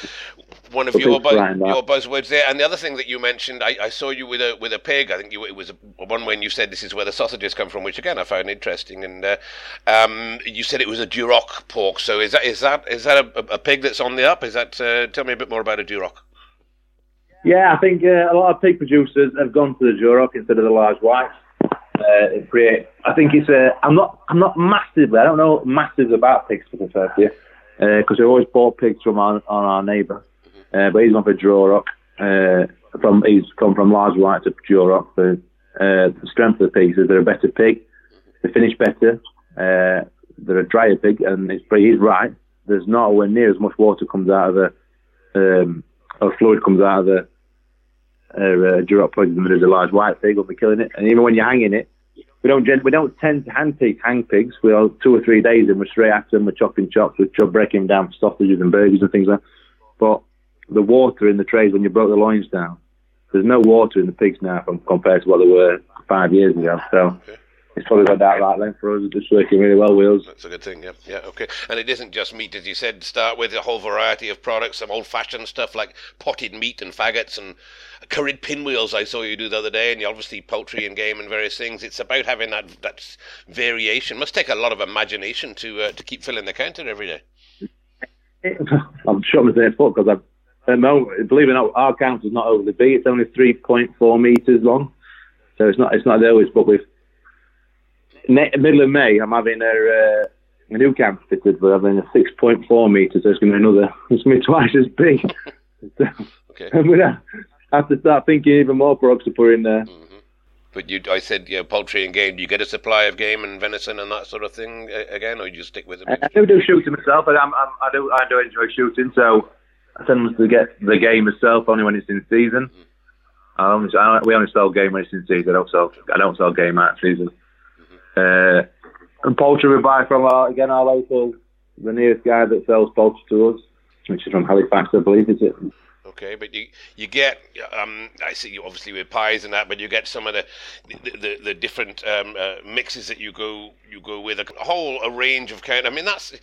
one of your buzz, your buzzwords there. And the other thing that you mentioned, I, I saw you with a with a pig. I think you it was a, one when you said this is where the sausages come from, which again I found interesting. And uh, um, you said it was a Duroc pork. So is that is that is that a, a pig that's on the up? Is that uh, tell me a bit more about a Duroc? Yeah, I think uh, a lot of pig producers have gone to the Duroc instead of the large whites uh, create. I think it's a. I'm not. I'm not massively. I don't know massive about pigs for the first year because uh, we always bought pigs from our on our neighbour, uh, but he's gone for Duroc. Uh, from he's come from large white to Duroc. For uh, the strength of the pigs is they're a better pig. They finish better. Uh, they're a drier pig, and it's he's right. There's not anywhere near as much water comes out of the um, or fluid comes out of the uh, Duroc pig than there is a large white pig, we'll be killing it. And even when you're hanging it, we don't we don't tend to hang pigs. Hang pigs. We'll two or three days and we're straight after them. We're chopping chops. We're breaking down for sausages and burgers and things like. that. But the water in the trays when you broke the loins down, there's no water in the pigs now from, compared to what there were five years ago. So it's probably got that right length for us. It's working really well with us. That's a good thing, yeah. Yeah, okay. And it isn't just meat, as you said, start with a whole variety of products, some old fashioned stuff like potted meat and faggots and curried pinwheels I saw you do the other day, and obviously poultry and game and various things. It's about having that that variation. Must take a lot of imagination to uh, to keep filling the counter every day. I'm shot myself foot because I, at the moment, believe it or not, our counter's not overly big. It's only 3.4 meters long, so it's not it's not always. But with middle of May, I'm having a, uh, a new camp fitted, but having a 6.4 meters. So it's going to be another. It's going to be twice as big. okay. I'm gonna have to start thinking even more products to put in there. Mm-hmm. But you, I said, you know, poultry and game. Do you get a supply of game and venison and that sort of thing again, or you just stick with it? I do do shooting myself, but I'm, I'm, i do I do enjoy shooting, so I tend to get the game itself only when it's in season. Mm-hmm. I only, I, we only sell game when it's in season. I don't sell I don't sell game out of season. Uh, and poultry we buy from our again our local the nearest guy that sells poultry to us, which is from Halifax, I believe, is it? okay? But you you get um, I see you obviously with pies and that, but you get some of the the, the, the different um, uh, mixes that you go you go with a whole a range of kind. I mean that's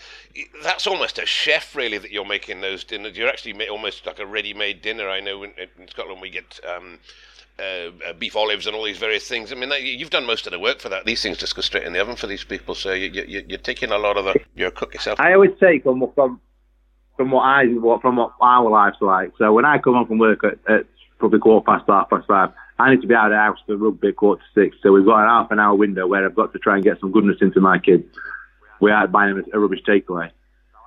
that's almost a chef really that you're making those dinners. You're actually almost like a ready-made dinner. I know in, in Scotland we get. Um, uh, uh, beef olives and all these various things. I mean, that, you've done most of the work for that. These things just go straight in the oven for these people. So you, you, you're taking a lot of the your cook yourself. I always take from from from what I what from what our life's like. So when I come home from work at, at probably quarter past half past five, I need to be out of the house for rugby quarter to six. So we've got an half an hour window where I've got to try and get some goodness into my kids without buying them a rubbish takeaway.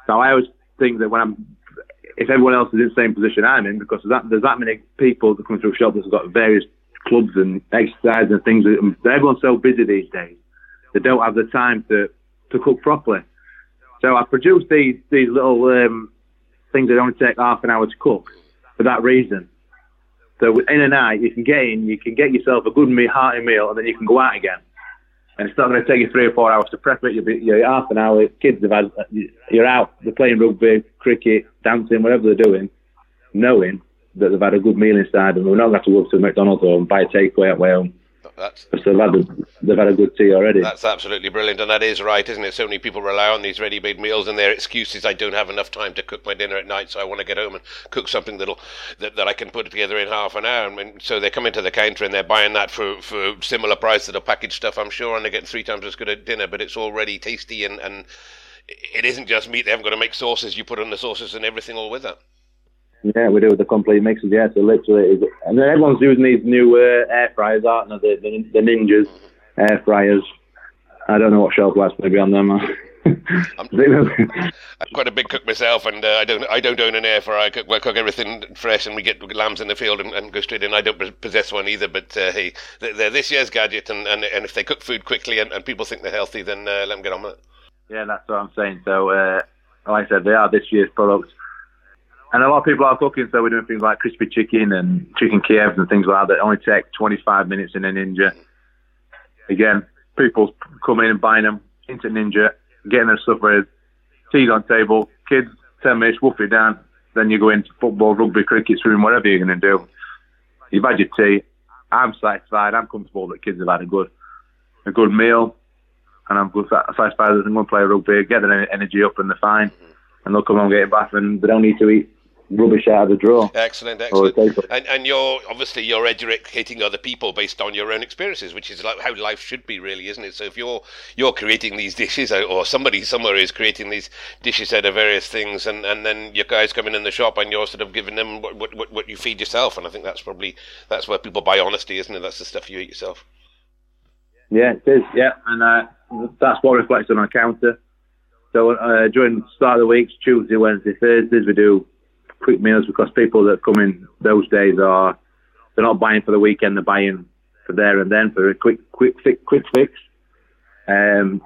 So I always think that when I'm if everyone else is in the same position I'm in, because there's that, there's that many people that come through shop that's got various clubs and exercise and things. And Everyone's so busy these days, they don't have the time to, to cook properly. So I produce these these little um, things that only take half an hour to cook for that reason. So in a night, you can get in, you can get yourself a good hearty meal, and then you can go out again. And it's not going to take you three or four hours to prep it. You'll be you're half an hour. Kids have had, you're out, they're playing rugby, cricket, dancing, whatever they're doing, knowing that they've had a good meal inside, and we're not going to have to up to McDonald's or buy a takeaway at own. That's, so they've had, a, they've had a good tea already. That's absolutely brilliant, and that is right, isn't it? So many people rely on these ready-made meals, and their excuse is, "I don't have enough time to cook my dinner at night, so I want to get home and cook something that'll that, that I can put together in half an hour." And so they come into the counter and they're buying that for for similar price to a packaged stuff, I'm sure, and they're getting three times as good a dinner, but it's already tasty and and it isn't just meat. They haven't got to make sauces. You put on the sauces and everything all with that. Yeah, we do with the complete mixes. Yeah, so literally, and then everyone's using these new uh, air fryers, aren't they? The, the, the Ninjas air fryers. I don't know what shelf life's going to be on them. I'm, I'm, quite a big cook myself, and uh, I don't I don't own an air fryer. I cook, I cook everything fresh, and we get lambs in the field and, and go straight in. I don't possess one either, but uh, hey, they're this year's gadget, and, and, and if they cook food quickly and, and people think they're healthy, then uh, let them get on with it. Yeah, that's what I'm saying. So, uh, like I said, they are this year's products. And a lot of people are cooking, so we're doing things like crispy chicken and chicken Kievs and things like that that only take 25 minutes in a Ninja. Again, people come in and buying them into Ninja, getting their stuff ready, teas on table, kids, 10 minutes, woof it down, then you go into football, rugby, cricket, swimming, whatever you're going to do. You've had your tea. I'm satisfied. I'm comfortable that kids have had a good, a good meal, and I'm good satisfied that they can play rugby, get their energy up, and they're fine, and they'll come home, get a bath, and they don't need to eat rubbish out of the draw. Excellent, excellent. And, and you're obviously you're educating other people based on your own experiences, which is like how life should be, really, isn't it? So if you're you're creating these dishes, or somebody somewhere is creating these dishes out of various things, and, and then your guys coming in the shop and you're sort of giving them what, what what you feed yourself, and I think that's probably that's where people buy honesty, isn't it? That's the stuff you eat yourself. Yeah, it is. Yeah, and uh, that's what reflects on our counter. So uh, during the start of the weeks, Tuesday, Wednesday, Thursdays, we do quick meals because people that come in those days are they're not buying for the weekend, they're buying for there and then for a quick quick fix, quick fix. Um,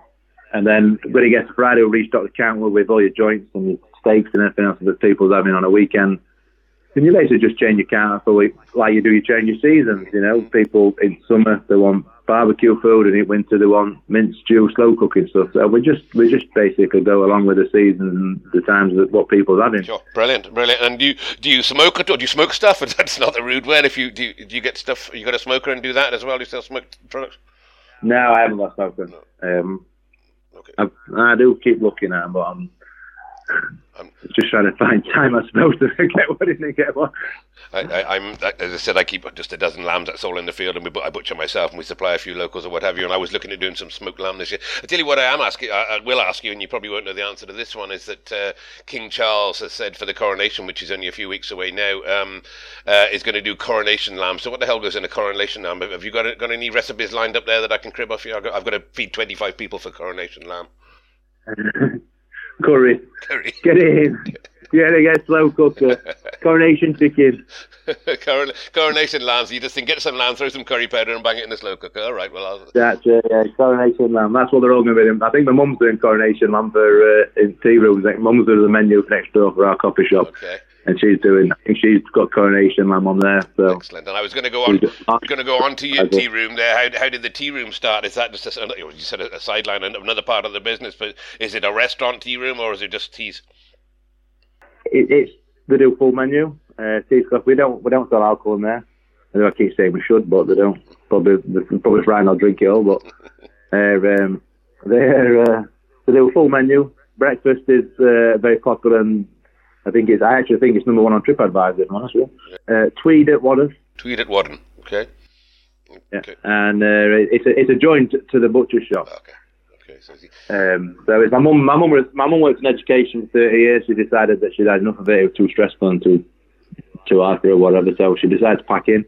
and then when it gets to Friday, we'll restock the counter with all your joints and your steaks and everything else that people's having on a weekend. And you basically just change your counter for week, like you do you change your seasons. You know, people in summer they want barbecue food, and in winter the one minced stew, slow cooking stuff. So we just we just basically go along with the seasons and the times that what people's having. Sure, brilliant, brilliant. And do you do you smoke it or do you smoke stuff? That's not the rude word. If you do, you, do you get stuff, you got a smoker and do that as well. Do You sell smoked products. No, I haven't lost focus. No. Um, Okay. I, I do keep looking at them, but I'm Um, just trying to find time, I suppose, to get one in and get one. I, I, I'm, as I said, I keep just a dozen lambs that's all in the field, and we, I butcher myself, and we supply a few locals or what have you. And I was looking at doing some smoked lamb this year. I tell you what, I am asking, I, I will ask you, and you probably won't know the answer to this one, is that uh, King Charles has said for the coronation, which is only a few weeks away now, um, uh, is going to do coronation lamb. So what the hell goes in a coronation lamb? Have you got got any recipes lined up there that I can crib off you? I've got, I've got to feed 25 people for coronation lamb. Curry, Curry. get it in. Get they get slow cooker. Coronation chicken. Coron- coronation lambs. You just think get some lamb, throw some curry powder, and bang it in the slow cooker. All right. Well, I'll, That's uh, yeah, coronation lamb. That's what they're all going to be doing. I think my mum's doing coronation lamb for uh, in tea rooms. Like, mum's doing the menu next door for our coffee shop, okay. and she's doing. I think she's got coronation lamb on there. So Excellent. And I was going to go on, going to go on to your tea room there. How, how did the tea room start? Is that just a, you said a, a sideline, and another part of the business? But is it a restaurant tea room or is it just teas? It, it's they do full menu. Uh, tea stuff. We don't we don't sell alcohol in there. I know I keep saying we should, but they don't. Probably they're probably not to drink it all. But uh, um, they're uh, they do a full menu. Breakfast is uh, very popular, and I think it's I actually think it's number one on TripAdvisor. If I'm honest with you. Uh, Tweed at Wadham. Tweed at Wadden. Okay. Yeah. Okay. And uh, it's a it's a joint to the butcher shop. Okay. Okay. So the- Um, so it's my mum. My mum was my mum works in education for thirty years. She decided that she'd had enough of it. It was too stressful and too too hard for her, or whatever. So she decided to pack in.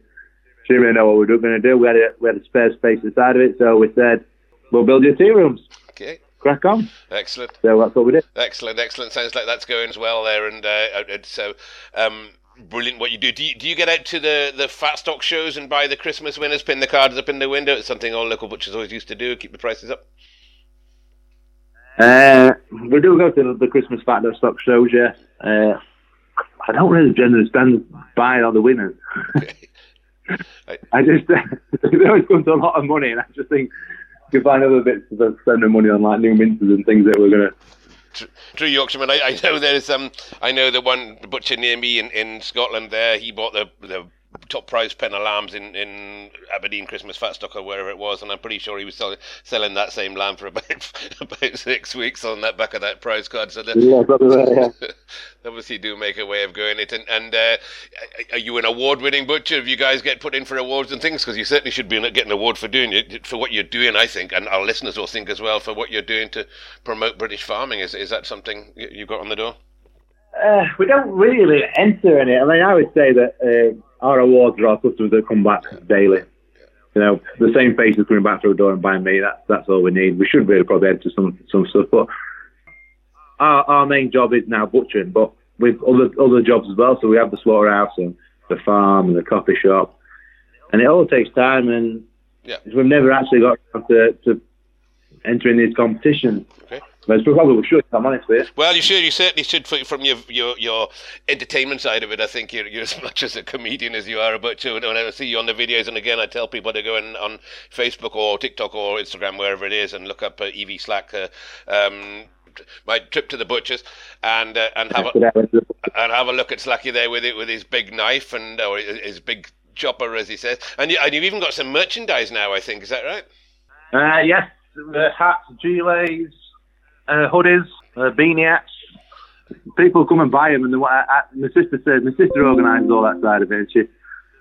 She didn't really know what we were going to do. We had a we had a spare space inside of it, so we said, "We'll build you tea rooms. okay. Crack on." Excellent. So that's what we did. Excellent. Excellent. Sounds like that's going as well there. And uh, and so. Um, Brilliant what you do. Do you, do you get out to the, the fat stock shows and buy the Christmas winners, pin the cards up in the window? It's something all local butchers always used to do, keep the prices up. Uh, we do go to the Christmas factor stock shows. Yeah. Uh, I don't really generally stand by all the winners. I just they always come to a lot of money, and I just think you can find other bits of spending money on like new minces and things that we're gonna. Tr- True Yorkshireman. I, I know there's um. I know the one butcher near me in, in Scotland. There, he bought the the top prize pen lambs in, in Aberdeen Christmas fat stock or wherever it was, and I'm pretty sure he was selling selling that same lamb for about about six weeks on that back of that prize card. So the, Yeah, probably, yeah. obviously do make a way of going it. And, and uh, are you an award-winning butcher? Have you guys get put in for awards and things? Because you certainly should be getting an award for doing it for what you're doing. I think, and our listeners will think as well for what you're doing to promote British farming. Is is that something you you got on the door? Uh, we don't really enter in it. I mean, I would say that uh, our awards are our customers that come back daily. You know, the same faces coming back through the door and buying me. That's that's all we need. We should really probably enter some some stuff, but our our main job is now butchering, but with other other jobs as well. So we have the slaughterhouse and the farm and the coffee shop, and it all takes time. And Yeah. we've never actually got to, to entering these competitions. Okay. But we probably should. if I'm honest with you. Well, you should. You certainly should. From your your your entertainment side of it, I think you're, you're as much as a comedian as you are a butcher. When I see you on the videos, and again, I tell people to go in on Facebook or TikTok or Instagram, wherever it is, and look up uh, Evie Slack. Uh, um, my trip to the butchers and uh, and have a, and have a look at Slacky there with it with his big knife and or his big chopper, as he says. And you, and you've even got some merchandise now. I think is that right? Uh, yes, hats, gilets, uh, hoodies, uh, beanie hats. People come and buy them, and the, uh, uh, my sister says my sister organises all that side of it. And she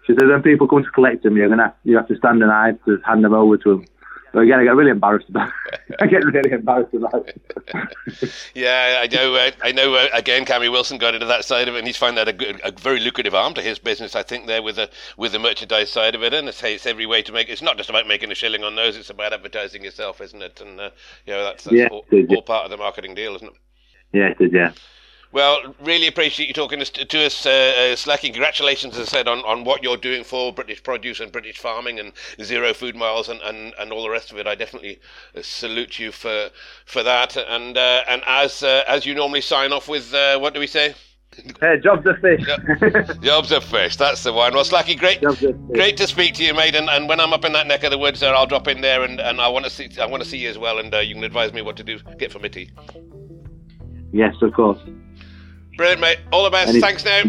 she says when people come to collect them, you're gonna you have to stand and hide to hand them over to them. But again, I get really embarrassed about. I get really embarrassed about it. Yeah, I know. Uh, I know. Uh, again, Cammy Wilson got into that side of it, and he's found that a, good, a very lucrative arm to his business. I think there with the with the merchandise side of it, and it's, it's every way to make. It's not just about making a shilling on those; it's about advertising yourself, isn't it? And uh, you know that's, that's Yeah, all, it all part of the marketing deal, isn't it? yeah, it is. Yeah. Well, really appreciate you talking to, to us, uh, uh, Slacky. Congratulations, as I said, on, on what you're doing for British produce and British farming and zero food miles and, and, and all the rest of it. I definitely uh, salute you for for that. And uh, and as uh, as you normally sign off with, uh, what do we say? Hey, jobs are fish. Jobs of fish. That's the one. Well, Slacky, great. jobs are fish. Great to speak to you, mate. And, and when I'm up in that neck of the woods, there, I'll drop in there, and, and I want to see I want to see you as well, and uh, you can advise me what to do, get for my tea. Yes, of course. Brilliant, mate. All the best. Any- Thanks now.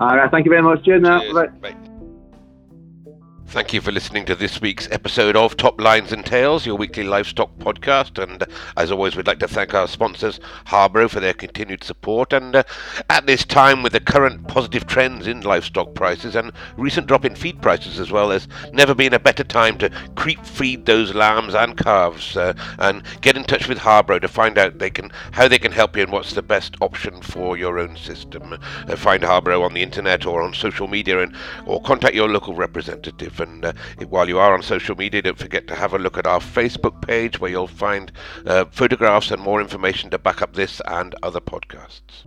All right. Thank you very much. Cheers now. Cheers. Bye. Bye. Thank you for listening to this week's episode of Top Lines and Tails, your weekly livestock podcast. And uh, as always, we'd like to thank our sponsors, Harborough, for their continued support. And uh, at this time, with the current positive trends in livestock prices and recent drop in feed prices as well, there's never been a better time to creep feed those lambs and calves uh, and get in touch with Harborough to find out they can how they can help you and what's the best option for your own system. Uh, find Harborough on the internet or on social media, and or contact your local representative. And uh, while you are on social media, don't forget to have a look at our Facebook page where you'll find uh, photographs and more information to back up this and other podcasts.